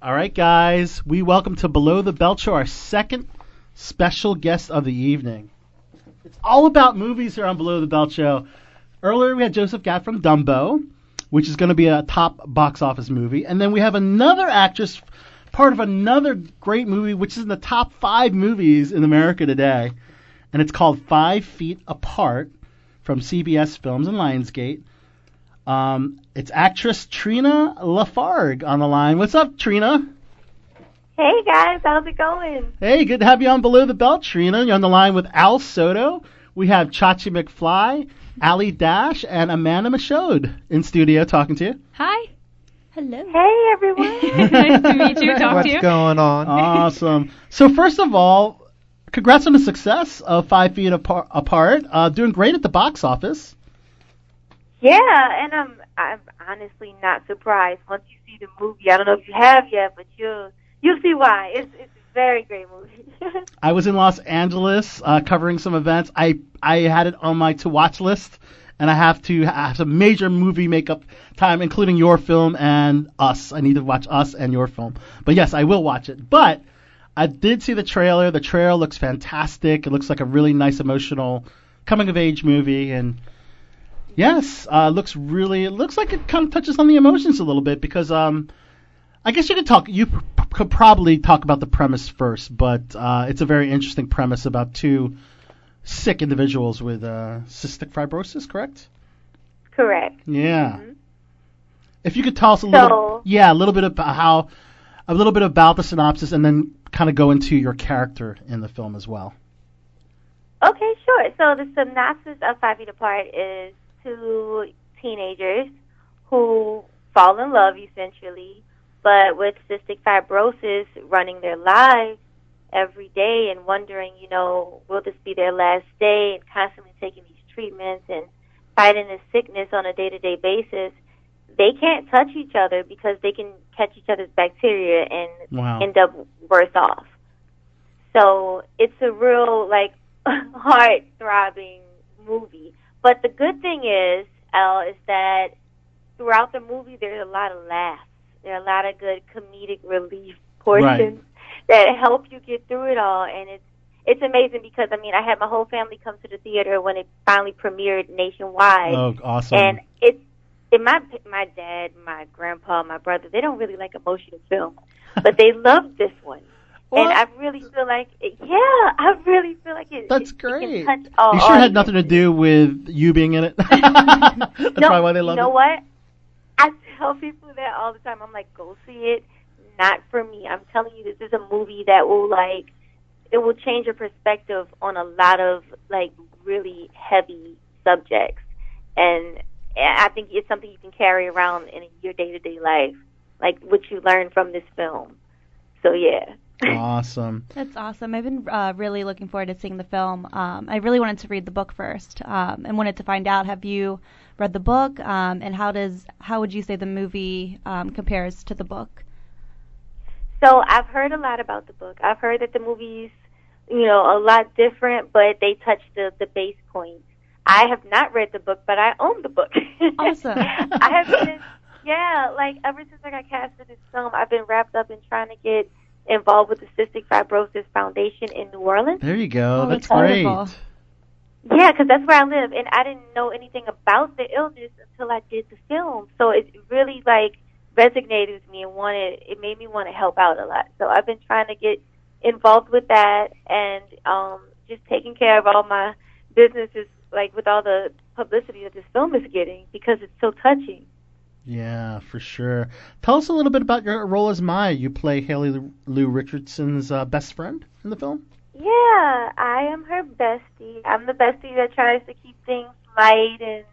All right, guys, we welcome to Below the Belt Show our second special guest of the evening. It's all about movies here on Below the Belt Show. Earlier, we had Joseph Gatt from Dumbo, which is going to be a top box office movie. And then we have another actress, part of another great movie, which is in the top five movies in America today. And it's called Five Feet Apart from CBS Films and Lionsgate. Um, it's actress Trina Lafargue on the line. What's up, Trina? Hey guys, how's it going? Hey, good to have you on Below the Belt, Trina. You're on the line with Al Soto. We have Chachi McFly, Ali Dash, and Amanda Michaud in studio talking to you. Hi. Hello. Hey everyone. nice to meet you. Talk What's to you. going on? Awesome. So first of all, congrats on the success of Five Feet Apart. apart. Uh, doing great at the box office. Yeah, and I'm I'm honestly not surprised once you see the movie. I don't know if you have yet, but you'll you'll see why. It's it's a very great movie. I was in Los Angeles uh, covering some events. I I had it on my to watch list, and I have to have some major movie makeup time, including your film and Us. I need to watch Us and your film. But yes, I will watch it. But I did see the trailer. The trailer looks fantastic. It looks like a really nice, emotional coming of age movie, and yes, uh, looks really. It looks like it kind of touches on the emotions a little bit because um. I guess you could talk. You p- could probably talk about the premise first, but uh, it's a very interesting premise about two sick individuals with uh, cystic fibrosis, correct? Correct. Yeah. If you could tell us a little, yeah, a little bit about how, a little bit about the synopsis, and then kind of go into your character in the film as well. Okay, sure. So the synopsis of Five Feet Apart is two teenagers who fall in love essentially, but with cystic fibrosis running their lives every day and wondering, you know, will this be their last day and constantly taking these treatments and fighting this sickness on a day to day basis. They can't touch each other because they can catch each other's bacteria and Wow. end up worse off. So it's a real like heart throbbing movie. But the good thing is, Al, is that throughout the movie there's a lot of laughs. There are a lot of good comedic relief portions that help you get through it all and it's it's amazing because I mean I had my whole family come to the theater when it finally premiered nationwide Oh, awesome. and it's it, my my dad, my grandpa, my brother, they don't really like emotional films, but they love this one. What? And I really feel like, it, yeah, I really feel like it. That's it, it great. can touch all you sure had nothing to do with you being in it. That's no, probably why they love you know it. what? I tell people that all the time. I'm like, go see it. Not for me. I'm telling you, this is a movie that will like, it will change your perspective on a lot of like really heavy subjects, and and I think it's something you can carry around in your day to day life, like what you learn from this film. So yeah. Awesome. That's awesome. I've been uh, really looking forward to seeing the film. Um, I really wanted to read the book first, um, and wanted to find out: Have you read the book? Um, and how does how would you say the movie um, compares to the book? So I've heard a lot about the book. I've heard that the movie's, you know, a lot different, but they touch the the base points. I have not read the book, but I own the book. Awesome. I have been, yeah, like ever since I got cast in this film, I've been wrapped up in trying to get involved with the Cystic Fibrosis Foundation in New Orleans. There you go. Oh, that's that's great. Yeah, because that's where I live, and I didn't know anything about the illness until I did the film. So it really like resonated with me and wanted it made me want to help out a lot. So I've been trying to get involved with that and um just taking care of all my businesses, like with all the publicity that this film is getting because it's so touching. Yeah, for sure. Tell us a little bit about your role as Maya. You play Haley Lu Richardson's uh, best friend in the film. Yeah, I am her bestie. I'm the bestie that tries to keep things light and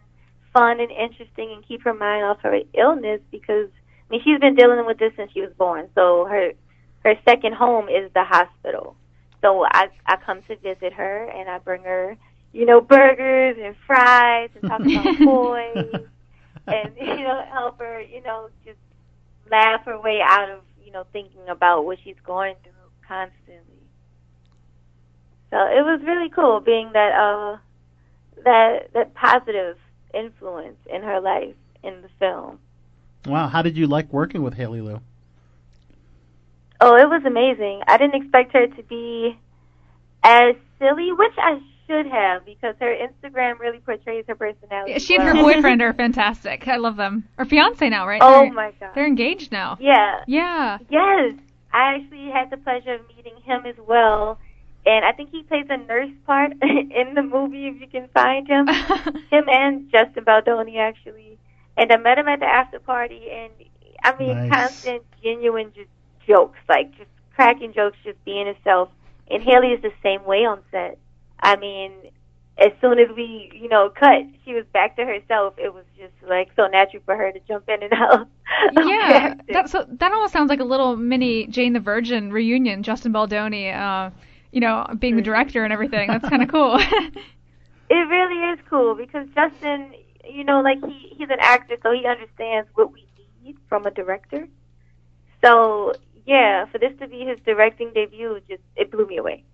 fun and interesting and keep her mind off her illness because I mean she's been dealing with this since she was born. So her her second home is the hospital. So I I come to visit her and I bring her, you know, burgers and fries and talk about toys and you know help her, you know, just laugh her way out of you know thinking about what she's going through constantly. So it was really cool being that uh that that positive influence in her life in the film. Wow, how did you like working with Haley Lu? Oh, it was amazing. I didn't expect her to be as silly, which I should have because her Instagram really portrays her personality. Yeah, she and well. her boyfriend are fantastic. I love them. Or fiance now, right? Oh They're- my god. They're engaged now. Yeah. Yeah. Yes. I actually had the pleasure of meeting him as well. And I think he plays a nurse part in the movie if you can find him. him and Justin Baldoni actually. And I met him at the after party and I mean Nice. constant genuine just jokes, like just cracking jokes, just being himself. And Haley is the same way on set. I mean, as soon as we, you know, cut, she was back to herself. It was just like so natural for her to jump in and out. yeah, that so that almost sounds like a little mini Jane the Virgin reunion. Justin Baldoni, uh, you know, being the director and everything. That's kind of cool. It really is cool because Justin, you know, like he he's an actor, so he understands what we need from a director. So yeah, for this to be his directing debut, just it blew me away.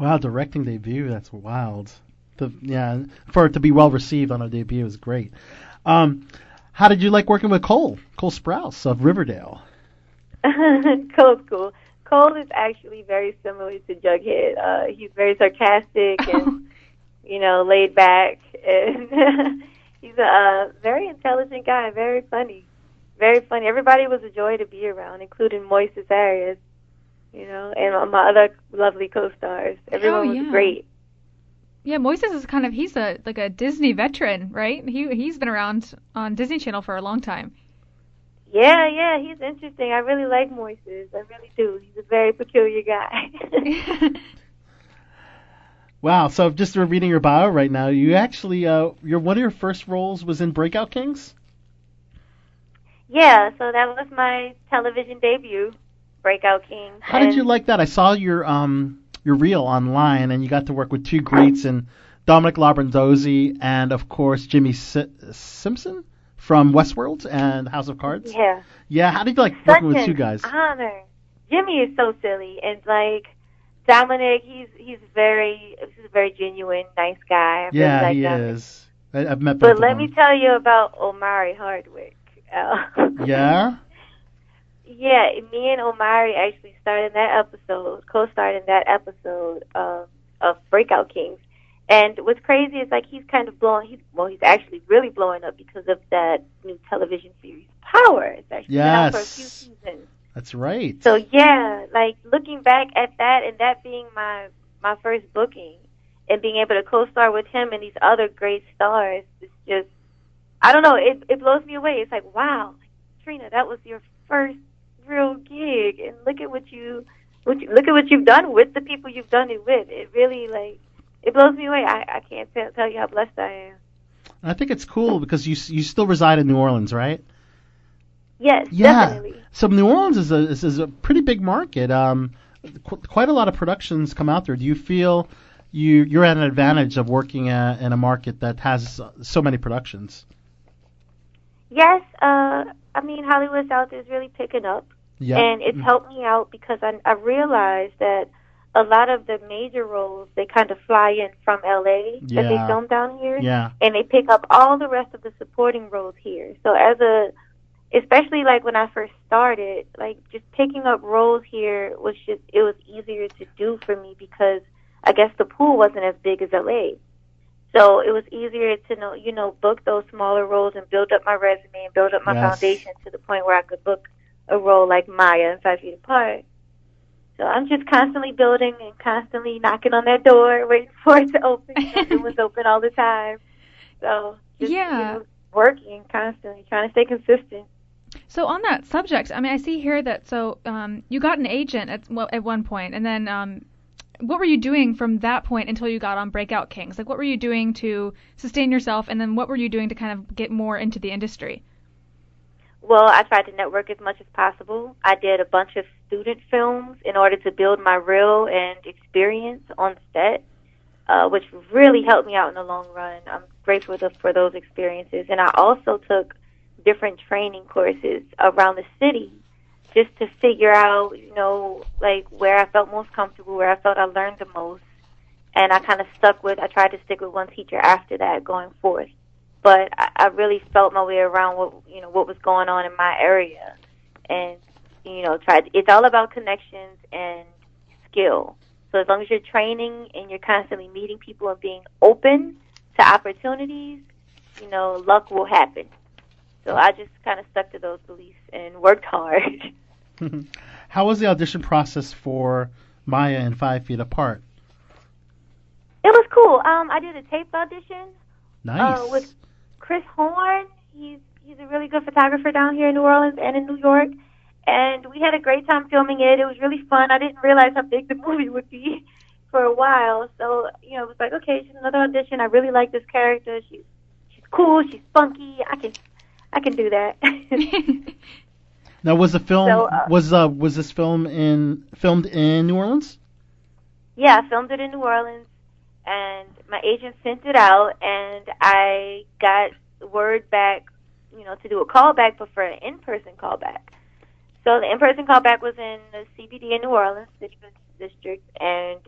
Wow, directing debut. That's wild. The, yeah, for it to be well received on a debut is great. Um, how did you like working with Cole? Cole Sprouse of Riverdale. Cole's cool. Cole is actually very similar to Jughead. Uh, he's very sarcastic and you know laid back, and he's a uh, very intelligent guy, very funny, very funny. Everybody was a joy to be around, including Moises Arias, you know, and my other lovely co-stars. Everyone was yeah. great. yeah, Moises is kind of he's a like a Disney veteran, right? He he's been around on Disney Channel for a long time. Yeah, yeah, he's interesting. I really like Moises. I really do. He's a very peculiar guy. Wow. So just reading your bio right now, you actually uh, your one of your first roles was in Breakout Kings. Yeah, so that was my television debut, Breakout King. How did you like that? I saw your um your reel online, and you got to work with two greats and Dominic Lombardozzi and of course Jimmy Si- Simpson from Westworld and House of Cards. Yeah, Yeah. How did you like such working with two guys? honor. Jimmy is so silly, and like Dominic, he's he's very he's a very genuine, nice guy. I Yeah, like he Dominic. is. I, I've met But let me tell you about Omari Hardwick. Yeah. Yeah, me and Omari actually started that episode, co-starred in that episode um, of Breakout Kings. And what's crazy is like he's kind of blowing. He's well, he's actually really blowing up because of that new television series, Power. It's actually been out for a few seasons. That's right. So yeah, like looking back at that and that being my my first booking and being able to co-star with him and these other great stars, it's just I don't know, it it blows me away. It's like wow, Trina, that was your first real gig, and look at what you, what you look at what you've done with the people you've done it with. It really like it blows me away. I I can't tell, tell you how blessed I am. I think it's cool because you you still reside in New Orleans, right? Yes, Yeah. definitely. So New Orleans is a is, is a pretty big market. Um, qu- quite a lot of productions come out there. Do you feel you you're at an advantage of working uh in a market that has so many productions? Yes, uh, I mean Hollywood South is really picking up. Yeah. and it's mm-hmm. helped me out because I, I realized that a lot of the major roles they kind of fly in from LA that they film down here, Yeah. and they pick up all the rest of the supporting roles here. So as a, especially like when I first started, like just picking up roles here was just it was easier to do for me because I guess the pool wasn't as big as LA. So it was easier to know, you know, book those smaller roles and build up my resume and build up my Yes. foundation to the point where I could book a role like Maya in Five Feet Apart. So I'm just constantly building and constantly knocking on that door, waiting for it to open. Know, new open all the time. So just, Yeah. you know, working constantly, trying to stay consistent. So on that subject, I mean, I see here that so um, you got an agent at well, at one point, and then um, what were you doing from that point until you got on Breakout Kings? Like, what were you doing to sustain yourself, and then what were you doing to kind of get more into the industry? Well, I tried to network as much as possible. I did a bunch of student films in order to build my reel and experience on set, uh, which really helped me out in the long run. I'm grateful to, for those experiences. And I also took different training courses around the city just to figure out, you know, like where I felt most comfortable, where I felt I learned the most. And I kind of stuck with, I tried to stick with one teacher after that going forth but I, I really felt my way around what you know what was going on in my area, and You know, try. It's all about connections and skill. So as long as you're training and you're constantly meeting people and being open to opportunities, you know, luck will happen. So I just kind of stuck to those beliefs and worked hard. How was the audition process for Maya and Five Feet Apart? It was cool. Um, I did a tape audition Nice. uh, with Chris Horn. He's he's a really good photographer down here in New Orleans and in New York. And we had a great time filming it. It was really fun. I didn't realize how big the movie would be for a while. So, you know, it was like, okay, she's another audition. I really like this character. She's she's cool, she's funky. I can I can do that. now, was the film So, uh, was uh was this film in filmed in New Orleans? yeah, I filmed it in New Orleans and my agent sent it out and I got word back, you know, to do a callback but for an in person callback. So the in person callback was in the CBD in New Orleans, Business District, and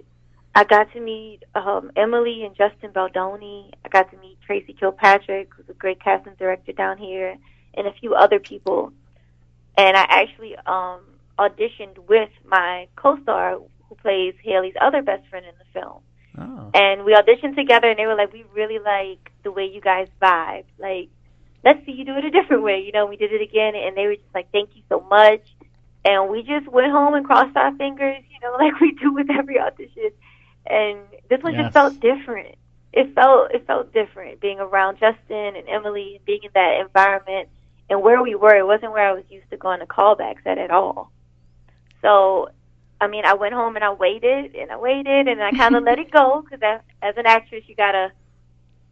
I got to meet um, Emily and Justin Baldoni. I got to meet Tracy Kilpatrick, who's a great casting director down here, and a few other people. And I actually um, auditioned with my co-star, who plays Haley's other best friend in the film. Oh. And we auditioned together, and they were like, "We really like the way you guys vibe. Like, let's see you do it a different way." You know, we did it again, and they were just like, "Thank you so much." And we just went home and crossed our fingers, you know, like we do with every audition. And this one Yes. just felt different. It felt it felt different being around Justin and Emily and being in that environment and where we were. It wasn't where I was used to going to callbacks at at all. So I mean, I went home and I waited and I waited and I kind of let it go because as, as an actress, you gotta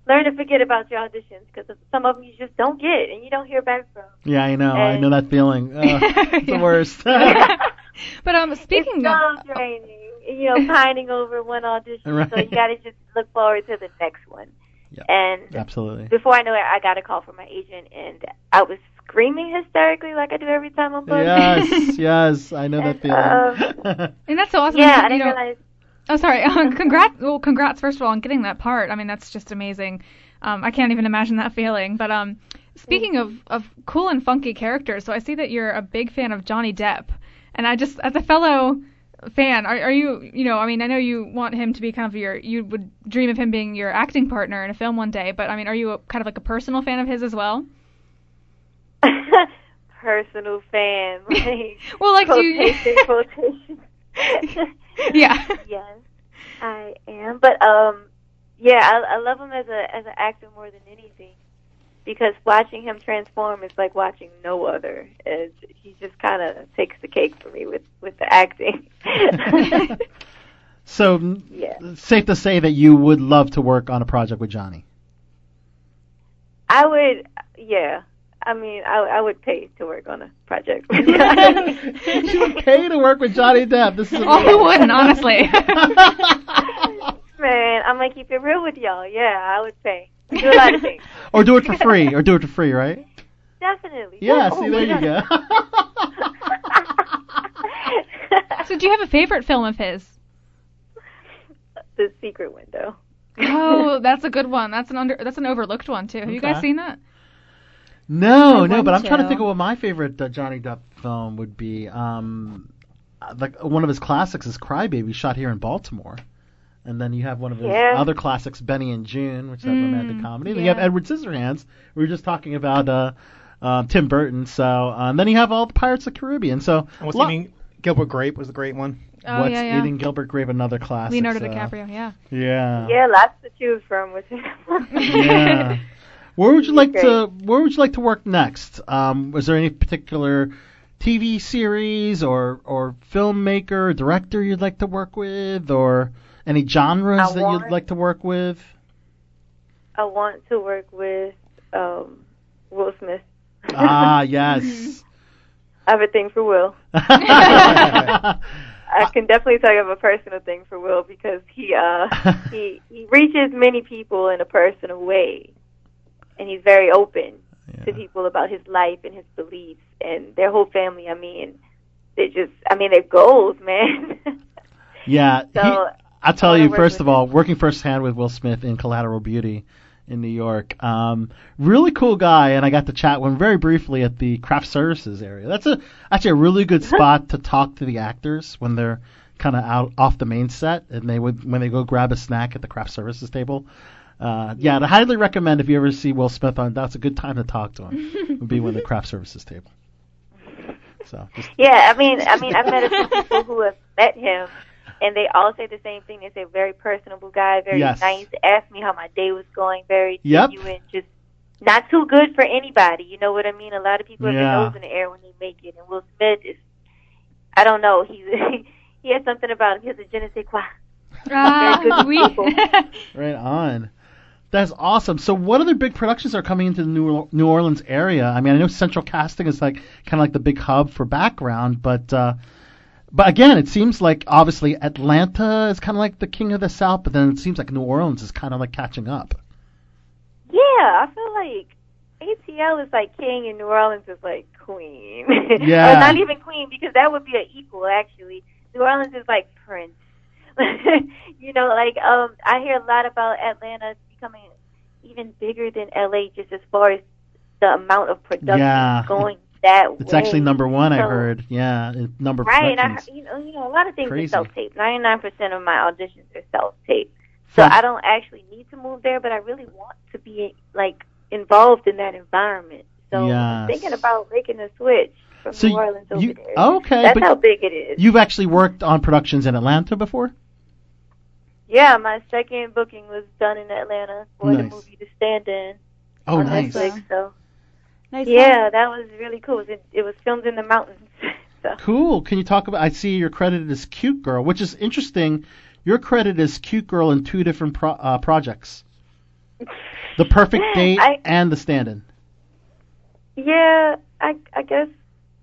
learn to forget about your auditions because some of them you just don't get and you don't hear back from. Yeah, I know. I know that feeling. Uh, it's the worst. but um, speaking it's of, draining, you know, pining over one audition. So you gotta just look forward to the next one. Yeah. And Absolutely. before I know it, I got a call from my agent and I was screaming hysterically like I do every time I'm booked. Yes, yes, I know that And, feeling. and that's so awesome. Yeah, you I didn't know, realize. Oh, sorry. Um, congrats. Well, congrats first of all on getting that part. I mean, that's just amazing. Um, I can't even imagine that feeling. But um, speaking of of cool and funky characters, so I see that you're a big fan of Johnny Depp, and I just, as a fellow fan, are, are you, you know, I mean, I know you want him to be kind of your, you would dream of him being your acting partner in a film one day, but I mean, are you a, kind of like a personal fan of his as well? Personal fan. Like, Well, like, do you? quotation. yeah. yes, I am. But um, yeah, I, I love him as a as an actor more than anything because watching him transform is like watching no other. As he just kind of takes the cake for me with with the acting. so, yeah, safe to say that you would love to work on a project with Johnny. I would. Yeah, I mean, I I would pay to work on a project. with you would pay to work with Johnny Depp. This is Oh, who wouldn't, honestly? Man, I'm gonna keep it real with y'all. Yeah, I would pay. Do a lot of things. or do it for free, or do it for free, right? Definitely. Yeah. Oh, see, there you go. so, do you have a favorite film of his? the secret window. Oh, that's a good one. That's an under that's an overlooked one too. Have you guys seen that? No, no, but I'm trying to to. think of what my favorite uh, Johnny Depp film would be. Um, like one of his classics is Crybaby, shot here in Baltimore, and then you have one of his Yeah. other classics, Benny and Joon, which is a Mm, romantic comedy. Then you have. Edward Scissorhands. We were just talking about uh, um, Tim Burton. So um, then you have all the Pirates of the Caribbean. So And what's lo- eating Gilbert Grape was the great one. Oh What's yeah, yeah. Eating Gilbert Grape, another classic. Leonardo so- DiCaprio, yeah. Yeah. Yeah, lots to choose from with him. yeah. Where would you like Great. to Where would you like to work next? Um, was there any particular TV series or or filmmaker, director you'd like to work with, or any genres I that want- you'd like to work with? I want to work with um Will Smith. ah, yes. I have a thing for Will. I can definitely tell you I have a personal thing for Will because he uh he he reaches many people in a personal way, and he's very open to people about his life and his beliefs and their whole family. I mean, they just I mean their goals, man. Yeah, So, he, I'll tell you first of all, working firsthand with Will Smith in Collateral Beauty in New York. Um, really cool guy, and I got to chat with him very briefly at the craft services area. That's a actually a really good spot to talk to the actors when they're kind of out off the main set, and they would when they go grab a snack at the craft services table. Uh, yeah, I highly recommend if you ever see Will Smith on. That's a good time to talk to him. would be when the craft services table. So just Yeah, I mean, I mean, I've met a few people who have met him, and they all say the same thing. They say very personable guy, very Yes. nice. Asked me how my day was going, very Yep. genuine, just not too good for anybody. You know what I mean? A lot of people have Yeah. their nose in the air when they make it, and Will Smith is, I don't know, he's he has something about him. He has a je ne sais quoi. Ah, good people. Right on. That's awesome. So, what other big productions are coming into the New New Orleans area? I mean, I know Central Casting is like kind of like the big hub for background, but uh, but again, it seems like obviously Atlanta is kind of like the king of the South, but then it seems like New Orleans is kind of like catching up. Yeah, I feel like ATL is like king and New Orleans is like queen. Yeah. or not even queen because that would be an equal actually. New Orleans is like prince. you know, like um I hear a lot about Atlanta becoming even bigger than LA just as far as the amount of production Yeah. going that way. It's actually number one, I heard. Yeah, number Right, I, you know, you know, a lot of things Crazy. are self-taped. Ninety-nine percent of my auditions are self-taped, so From- I don't actually need to move there, but I really want to be like involved in that environment. So I'm thinking about making a switch from So New Orleans over you- there. Oh, okay, that's but how big it is. You've actually worked on productions in Atlanta before? yeah, my second booking was done in Atlanta for the movie The Stand-In Oh, on nice. Netflix. So Nice. yeah, that was really cool. It, it was filmed in the mountains. so Cool. Can you talk about? I see you're credited as Cute Girl, which is interesting. You're credited as Cute Girl in two different pro- uh, projects: The Perfect Date I- and The Stand-In. yeah, I I guess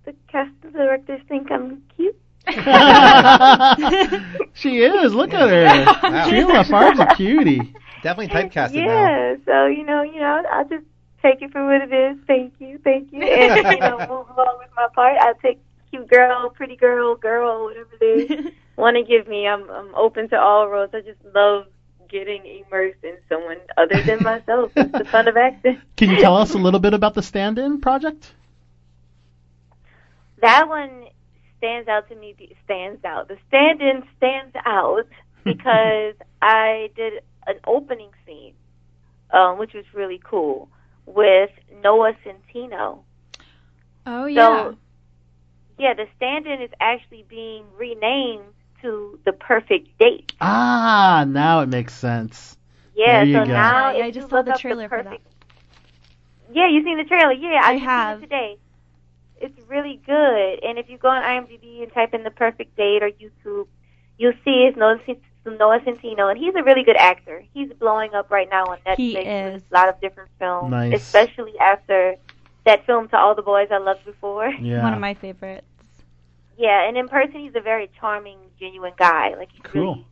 the cast and directors think I'm cute. she is. Look at her. Wow. Sheila Farr's a cutie. Definitely typecasted now. yeah, so you know, you know, I'll just take it for what it is. Thank you, thank you, and you know, move along with my part. I'll take cute girl, pretty girl, girl, whatever is want to give me. I'm I'm open to all roles. I just love getting immersed in someone other than myself. It's the fun of acting. Can you tell us a little bit about the Stand-In project? That one stands out to me. Stands out. The stand-in stands out because I did an opening scene, um, which was really cool, with Noah Centineo. Oh yeah. So, yeah, the stand-in is actually being renamed to the perfect date. Ah, now it makes sense. Yeah, There you so go. now Yeah, I just you saw look the up trailer for that. Yeah, you seen the trailer? Yeah, I just seen have. it today. It's really good, and if you go on IMDb and type in the perfect date or YouTube, you'll see it's Noah, Cent- Noah Centineo, and he's a really good actor. He's blowing up right now on Netflix. He with a lot of different films, Nice. especially after that film to all the boys I loved before. Yeah. One of my favorites. Yeah, and in person he's a very charming, genuine guy. Like he's Cool. really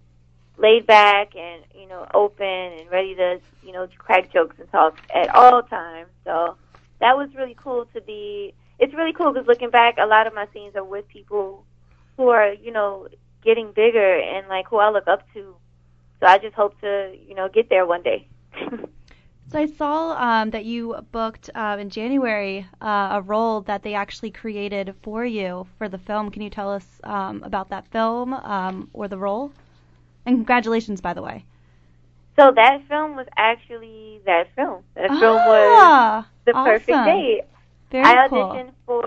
laid back and you know open and ready to you know crack jokes and talk at all times. So that was really cool to be. It's really cool because looking back, a lot of my scenes are with people who are you know getting bigger and like who I look up to. So I just hope to you know get there one day. So I saw um, that you booked uh, in January uh, a role that they actually created for you for the film. Can you tell us um, about that film um, or the role? And congratulations, by the way. so that film was actually that film. That film was ah, the perfect date. Very I cool. auditioned for.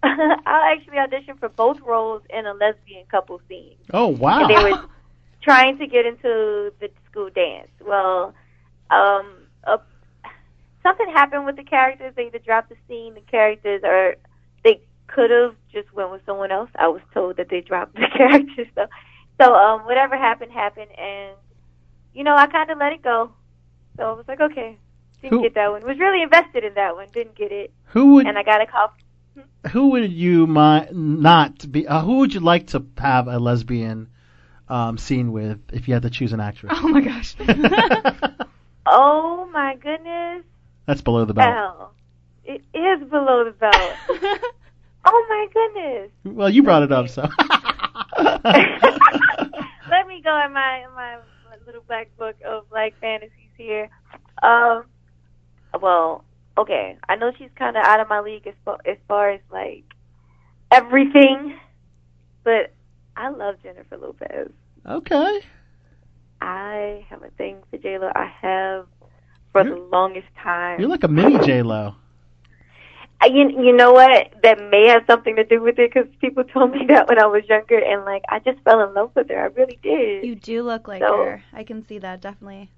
I actually auditioned for both roles in a lesbian couple scene. Oh wow. And they were trying to get into the school dance. Well, um, uh, something happened with the characters. They either dropped the scene, the characters, or they could have just went with someone else. I was told that they dropped the characters. So, so um, whatever happened happened, and you know, I kind of let it go. So I was like, okay, didn't Who- get that one. Was really invested in that one. Didn't get it, who would and I got a call. Who would you mi- not be? Uh, who would you like to have a lesbian um, scene with if you had to choose an actress? Oh my gosh. Oh my goodness! That's below the belt. Bell. It is below the belt. oh my goodness! Well, you brought it up, so. Let me go in my in my little black book of like fantasies here. Um, well, okay. I know she's kind of out of my league as far, as far as like everything, but I love Jennifer Lopez. Okay. I have a thing for J Lo. I have for You're- the longest time. You're like a mini J Lo. I, uh, you, you know what? That may have something to do with it because people told me that when I was younger, and like I just fell in love with her. I really did. You do look like So- her. I can see that definitely.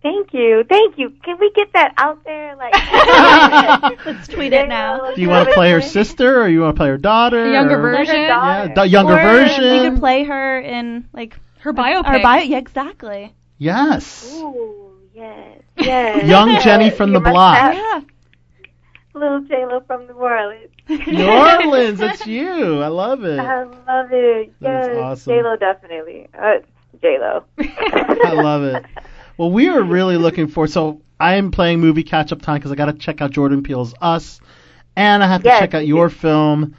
Thank you, thank you. Can we get that out there? Like, Let's tweet it now. Do you want to play her sister or you want to play her daughter? A younger or- version? Yeah, daughter. the younger or version. You could play her in like Her biopic. Our bio. Yeah, exactly. yes. Ooh, yes, yes. Young. Jenny from the block. have Yeah. Little J Lo from New Orleans. New Orleans, it's you. I love it. I love it. That's Yes, awesome. J Lo definitely. Uh, J Lo. I love it. Well, we are really looking for. So I am playing movie catch up time because I got to check out Jordan Peele's Us, and I have to Yes, check out your film,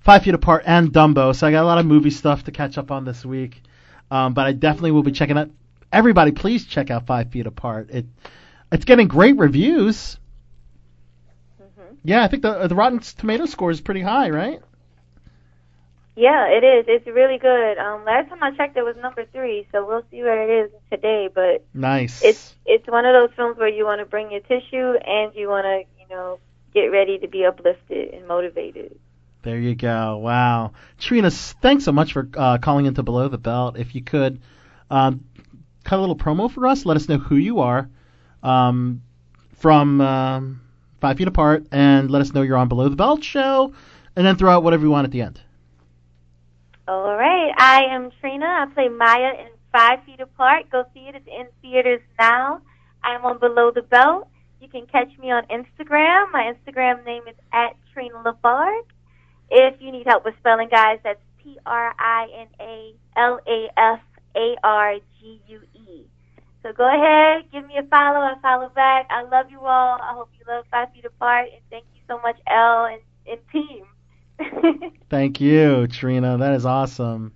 Five Feet Apart, and Dumbo. So I got a lot of movie stuff to catch up on this week. Um, but I definitely will be checking out. Everybody, please check out Five Feet Apart. It it's getting great reviews. Mhm. Yeah, I think the the Rotten Tomato score is pretty high, right? Yeah, it is. It's really good. Um, last time I checked, it was number three, so we'll see where it is today. But Nice. it's it's one of those films where you want to bring your tissue and you want to, you know, get ready to be uplifted and motivated. There you go. Wow. Trina, thanks so much for uh, calling into Below the Belt. If you could um, cut a little promo for us, let us know who you are um, from um, Five Feet Apart, and let us know you're on Below the Belt show, and then throw out whatever you want at the end. All right, I am Trina. I play Maya in Five Feet Apart. Go see it. It's in theaters now. I'm on Below the Belt. You can catch me on Instagram. My Instagram name is at Trina Lafargue. If you need help with spelling, guys, that's T R I N A L A F A R G U E. So go ahead, give me a follow. I follow back. I love you all. I hope you love Five Feet Apart, and thank you so much, Elle and, and team. Thank you, Trina. That is awesome.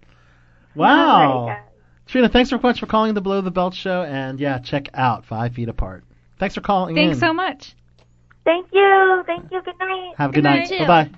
Wow. right. Trina, thanks so much for calling the Below the Belt show, and yeah, check out Five Feet Apart. Thanks for calling Thanks in. so much. Thank you. Thank you. Good night. Have a good, Good night. night. Bye bye.